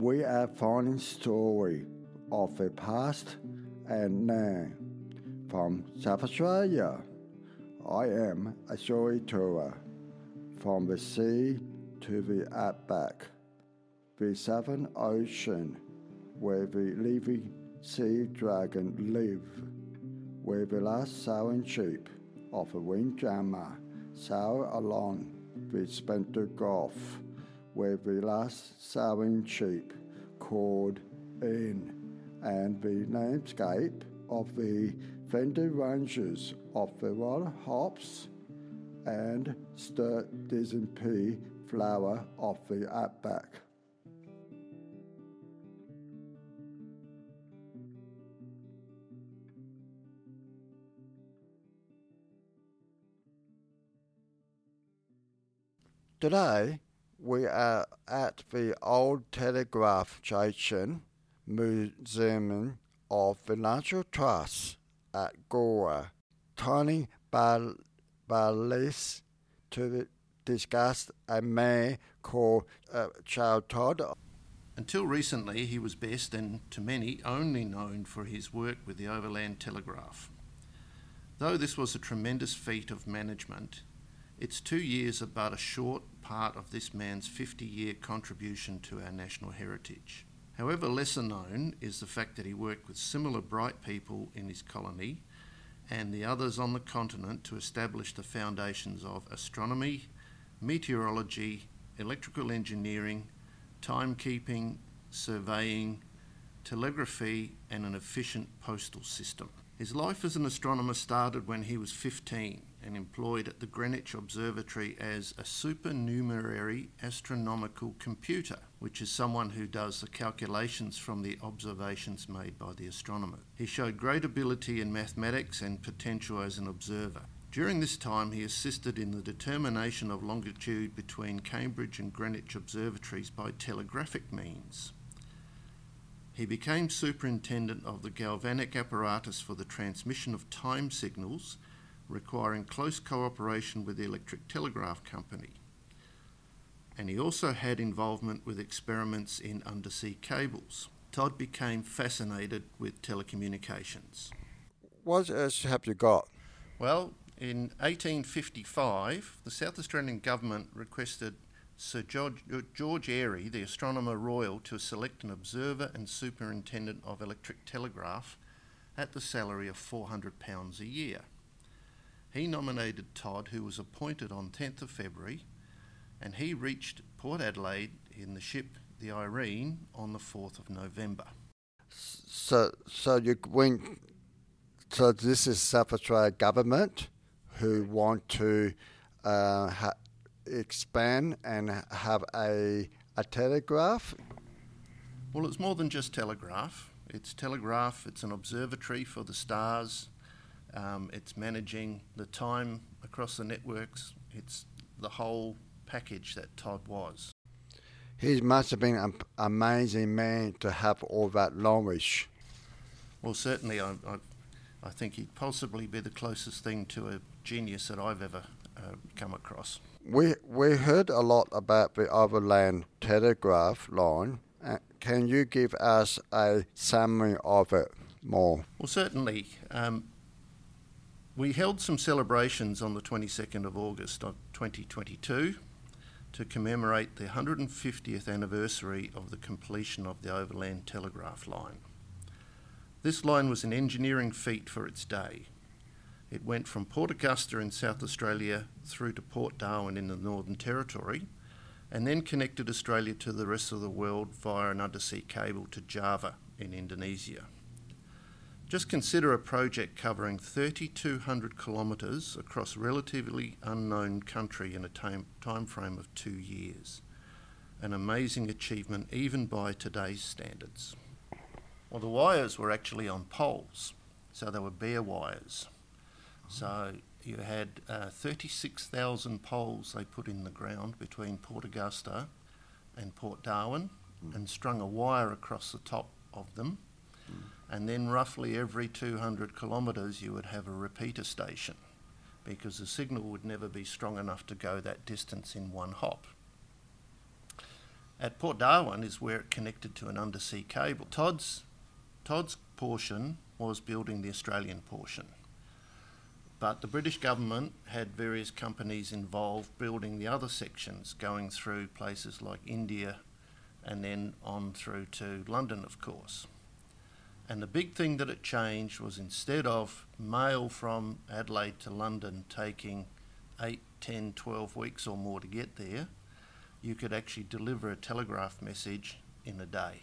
we are finding story of the past and now from South Australia. I am a storyteller from the sea to the outback, the Southern Ocean, where the living sea dragon live, where the last sailing ship of the Windjammer sail along the Spencer Gulf, where the last sowing sheep called in, and the landscape of the Flinders ranges of the wild hops and Sturt pea flower of the outback. Today, we are at the Old Telegraph Station Museum of National Trust at Gawler. Tony Bal- Ballis to discuss a man called uh, Todd. Until recently, he was best and to many only known for his work with the Overland Telegraph. Though this was a tremendous feat of management, its two years are but a short part of this man's 50 year contribution to our national heritage. However, lesser known is the fact that he worked with similar bright people in his colony and the others on the continent to establish the foundations of astronomy, meteorology, electrical engineering, timekeeping, surveying, telegraphy, and an efficient postal system. His life as an astronomer started when he was 15 and employed at the Greenwich Observatory as a supernumerary astronomical computer, which is someone who does the calculations from the observations made by the astronomer. He showed great ability in mathematics and potential as an observer. During this time, he assisted in the determination of longitude between Cambridge and Greenwich observatories by telegraphic means. He became superintendent of the galvanic apparatus for the transmission of time signals requiring close cooperation with the Electric Telegraph Company. And he also had involvement with experiments in undersea cables. Todd became fascinated with telecommunications. What else have you got? Well, in 1855, the South Australian government requested Sir George, George Airy, the Astronomer Royal, to select an observer and superintendent of electric telegraph at the salary of £400 a year. He nominated Todd, who was appointed on 10th of February, and he reached Port Adelaide in the ship the Irene on the 4th of November. So, so you went. So this is South Australia government who want to uh, ha- expand and have a a telegraph. Well, it's more than just telegraph. It's telegraph. It's an observatory for the stars um, it's managing the time across the networks. It's the whole package that Todd was. He must have been an amazing man to have all that knowledge. Well, certainly, I, I, I, think he'd possibly be the closest thing to a genius that I've ever uh, come across. We we heard a lot about the overland telegraph line. Uh, can you give us a summary of it more? Well, certainly. Um, we held some celebrations on the 22nd of August of 2022 to commemorate the 150th anniversary of the completion of the Overland Telegraph Line. This line was an engineering feat for its day. It went from Port Augusta in South Australia through to Port Darwin in the Northern Territory and then connected Australia to the rest of the world via an undersea cable to Java in Indonesia. Just consider a project covering 3,200 kilometres across relatively unknown country in a time, time frame of two years. An amazing achievement even by today's standards. Well, the wires were actually on poles, so they were bare wires. So you had uh, 36,000 poles they put in the ground between Port Augusta and Port Darwin mm. and strung a wire across the top of them and then roughly every 200 kilometres you would have a repeater station because the signal would never be strong enough to go that distance in one hop. At Port Darwin is where it connected to an undersea cable. Todd's, Todd's portion was building the Australian portion. But the British government had various companies involved building the other sections, going through places like India and then on through to London, of course. And the big thing that it changed was instead of mail from Adelaide to London taking 8, 10, 12 weeks or more to get there, you could actually deliver a telegraph message in a day.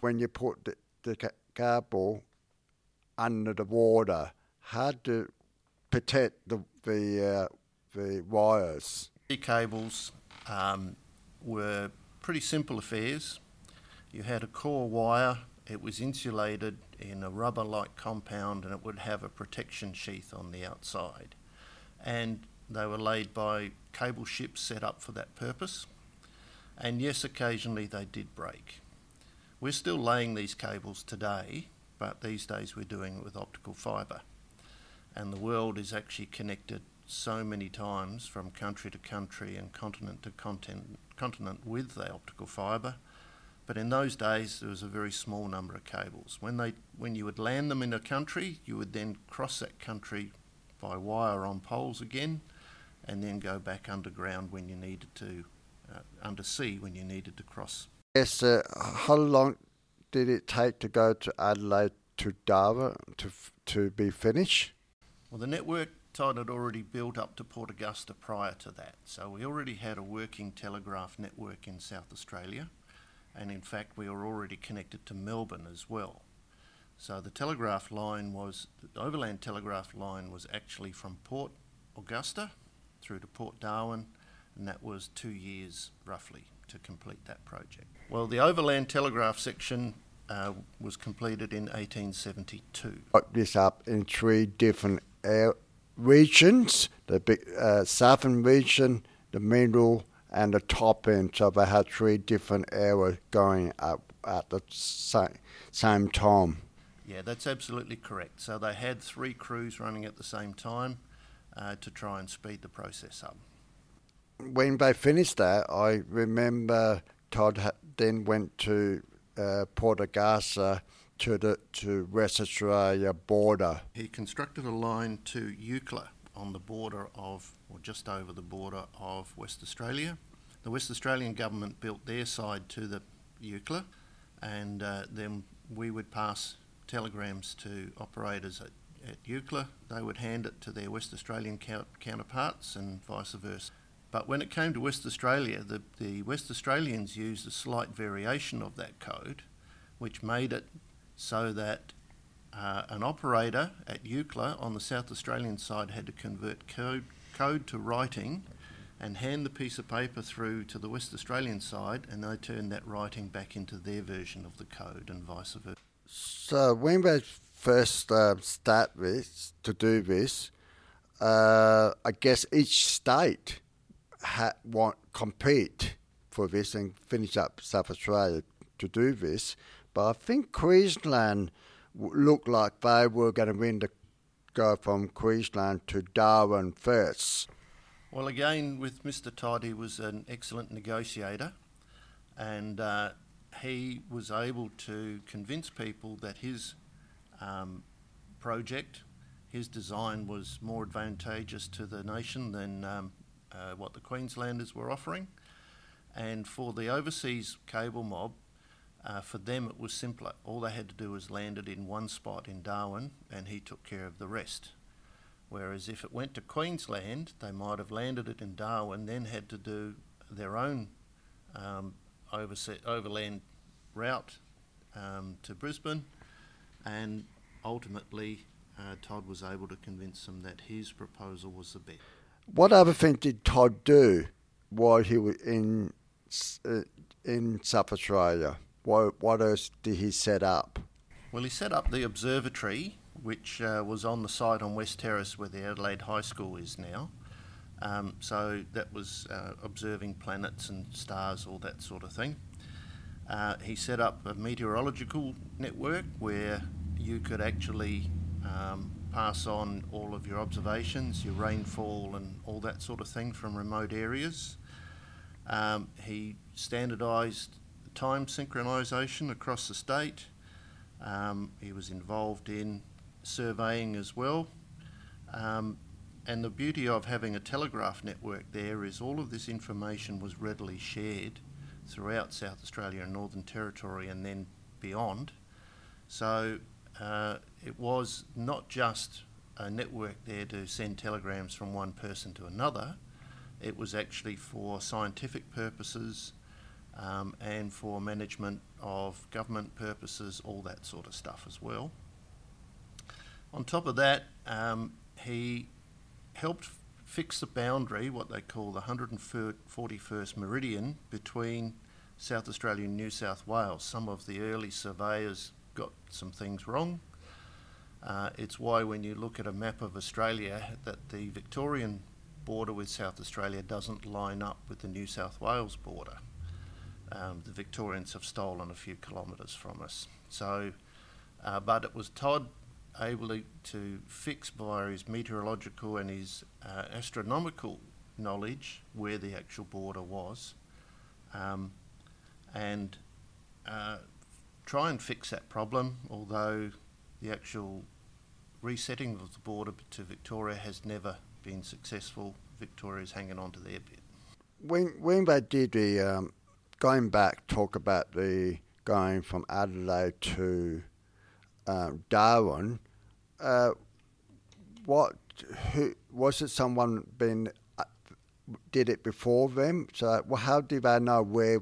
When you put the, the cable under the water, how to protect the the, uh, the wires? The cables um, were pretty simple affairs. You had a core wire, it was insulated in a rubber like compound, and it would have a protection sheath on the outside. And they were laid by cable ships set up for that purpose. And yes, occasionally they did break. We're still laying these cables today, but these days we're doing it with optical fibre. And the world is actually connected so many times from country to country and continent to continent, continent with the optical fibre. But in those days, there was a very small number of cables. When, they, when you would land them in a country, you would then cross that country by wire on poles again, and then go back underground when you needed to, uh, undersea when you needed to cross. Yes, uh, how long did it take to go to Adelaide to Darwin to, to be finished? Well, the network Todd had already built up to Port Augusta prior to that. So we already had a working telegraph network in South Australia, and in fact, we were already connected to Melbourne as well. So the telegraph line was, the overland telegraph line was actually from Port Augusta through to Port Darwin, and that was two years roughly to complete that project. Well, the overland telegraph section uh, was completed in 1872. Got this up in three different air regions the big uh, southern region, the middle, and the top end. So they had three different areas going up at the same, same time. Yeah, that's absolutely correct. So they had three crews running at the same time uh, to try and speed the process up. When they finished that, I remember Todd then went to uh, Port Augusta to the to West Australia border. He constructed a line to Eucla on the border of, or just over the border of West Australia. The West Australian government built their side to the Eucla, and uh, then we would pass telegrams to operators at, at Eucla. They would hand it to their West Australian counterparts and vice versa. But when it came to West Australia, the, the West Australians used a slight variation of that code, which made it so that uh, an operator at Eucla on the South Australian side had to convert code, code to writing and hand the piece of paper through to the West Australian side, and they turned that writing back into their version of the code and vice versa. So when we first uh, start this to do this, uh, I guess each state had want compete for this and finish up South Australia to do this. But I think Queensland looked like they were going to win the go from Queensland to Darwin first. Well, again, with Mr. Todd, he was an excellent negotiator, and uh, he was able to convince people that his um, project, his design, was more advantageous to the nation than um, uh, what the Queenslanders were offering. And for the overseas cable mob, uh, for them, it was simpler. All they had to do was land it in one spot in Darwin, and he took care of the rest. Whereas if it went to Queensland, they might have landed it in Darwin, then had to do their own um, overland route um, to Brisbane, and ultimately, uh, Todd was able to convince them that his proposal was the best. What other thing did Todd do while he was in uh, in South Australia? What, what else did he set up? Well, he set up the observatory, which uh, was on the site on West Terrace where the Adelaide High School is now. Um, so that was uh, observing planets and stars, all that sort of thing. Uh, he set up a meteorological network where you could actually um, pass on all of your observations, your rainfall, and all that sort of thing from remote areas. Um, he standardised time synchronisation across the state. Um, he was involved in surveying as well. Um, and the beauty of having a telegraph network there is all of this information was readily shared throughout South Australia and Northern Territory and then beyond. So uh, it was not just a network there to send telegrams from one person to another, it was actually for scientific purposes um, and for management of government purposes, all that sort of stuff as well. On top of that, um, he helped fix the boundary, what they call the 141st meridian, between South Australia and New South Wales. Some of the early surveyors got some things wrong. Uh, it's why when you look at a map of Australia that the Victorian border with South Australia doesn't line up with the New South Wales border. Um, the Victorians have stolen a few kilometres from us. So, uh, but it was Todd able to, fix by his meteorological and his uh, astronomical knowledge where the actual border was, um, and uh, try and fix that problem. Although the actual resetting of the border to Victoria has never been successful. Victoria's hanging on to their bit. When when they did the um, going back, talk about the going from Adelaide to uh, Darwin. Uh, what who was it? Someone been uh, did it before them? So well, how did they know where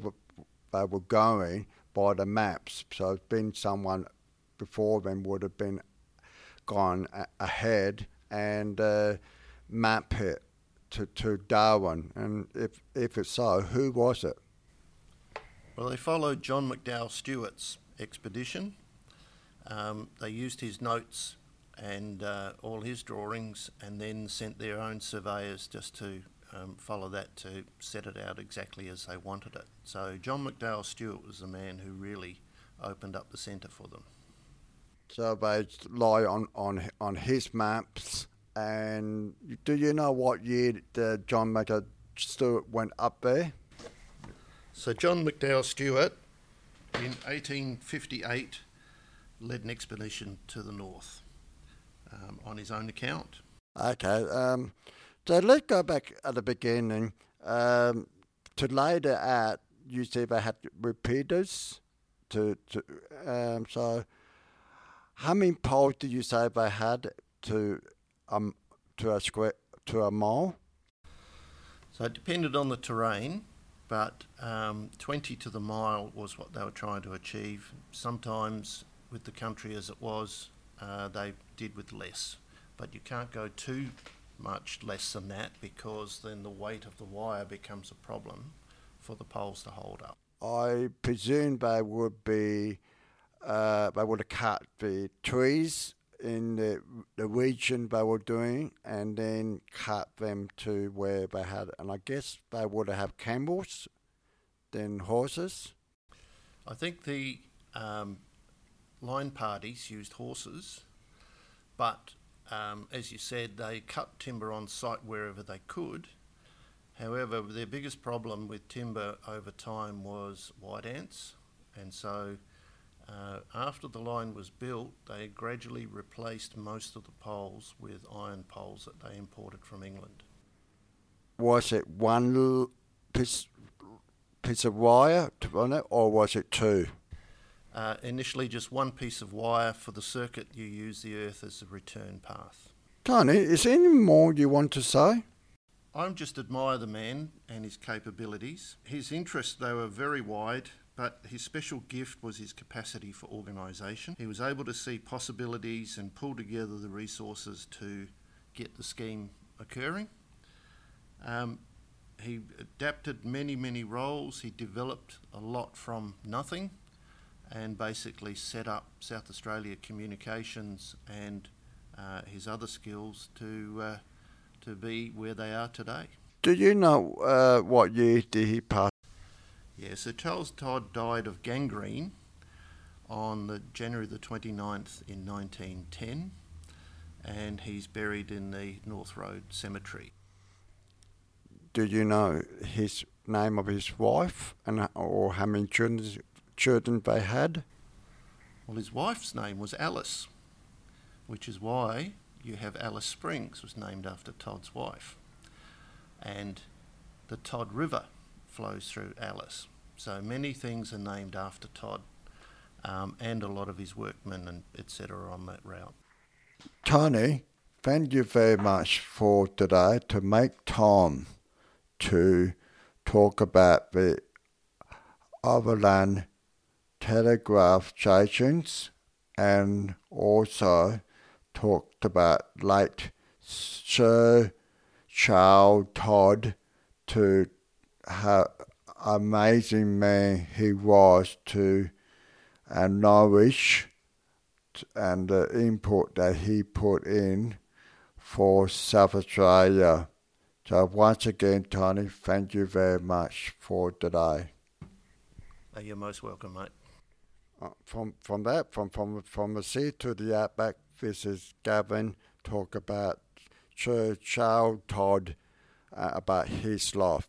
they were going by the maps? So it's been someone before them would have been gone a- ahead and uh, map it to, to Darwin. And if if it's so, who was it? Well, they followed John McDouall Stuart's expedition. Um, they used his notes and uh, all his drawings and then sent their own surveyors just to um, follow that to set it out exactly as they wanted it. So John McDouall Stuart was the man who really opened up the centre for them. So they lie on, on, on his maps. And do you know what year John McDouall Stuart went up there? So John McDouall Stuart in 1858, led an expedition to the north um, on his own account. Okay, um, so let's go back at the beginning. Um, to lay that out, you said they had repeaters. To, to um, so, how many poles do you say they had to um to a square to a mile? So it depended on the terrain but um, 20 to the mile was what they were trying to achieve. Sometimes, with the country as it was, uh, they did with less. But you can't go too much less than that because then the weight of the wire becomes a problem for the poles to hold up. I presume they would be, uh, they would have cut the trees in the, the region they were doing and then cut them to where they had, and I guess they would have camels then horses. I think the um, line parties used horses, but um, as you said, they cut timber on site wherever they could. However, their biggest problem with timber over time was white ants, and so uh, after the line was built, they gradually replaced most of the poles with iron poles that they imported from England. Was it one piece, piece of wire on it, or was it two? Uh, initially, just one piece of wire for the circuit. You use the Earth as a return path. Tony, is there any more you want to say? I just admire the man and his capabilities. His interests, they were very wide but his special gift was his capacity for organisation. He was able to see possibilities and pull together the resources to get the scheme occurring. Um, he adapted many, many roles. He developed a lot from nothing and basically set up South Australia Communications and uh, his other skills to, uh, to be where they are today. Do you know uh, what year did he pass yeah, so Charles Todd died of gangrene on the January the 29th in 1910 and he's buried in the North Road Cemetery. Do you know his name of his wife and or how many children children they had? Well, his wife's name was Alice, which is why you have Alice Springs was named after Todd's wife, and the Todd River flows through Alice. So many things are named after Todd, um, and a lot of his workmen and etc. on that route. Tony, thank you very much for today to make time to talk about the overland telegraph stations and also talked about late Sir Charles Todd to how amazing man he was to and Norwich and the input that he put in for South Australia. So once again, Tony, thank you very much for today. You're most welcome, mate. Uh, from from that, from from from the sea to the outback, this is Gavin talk about Sir Charles Todd uh, about his life.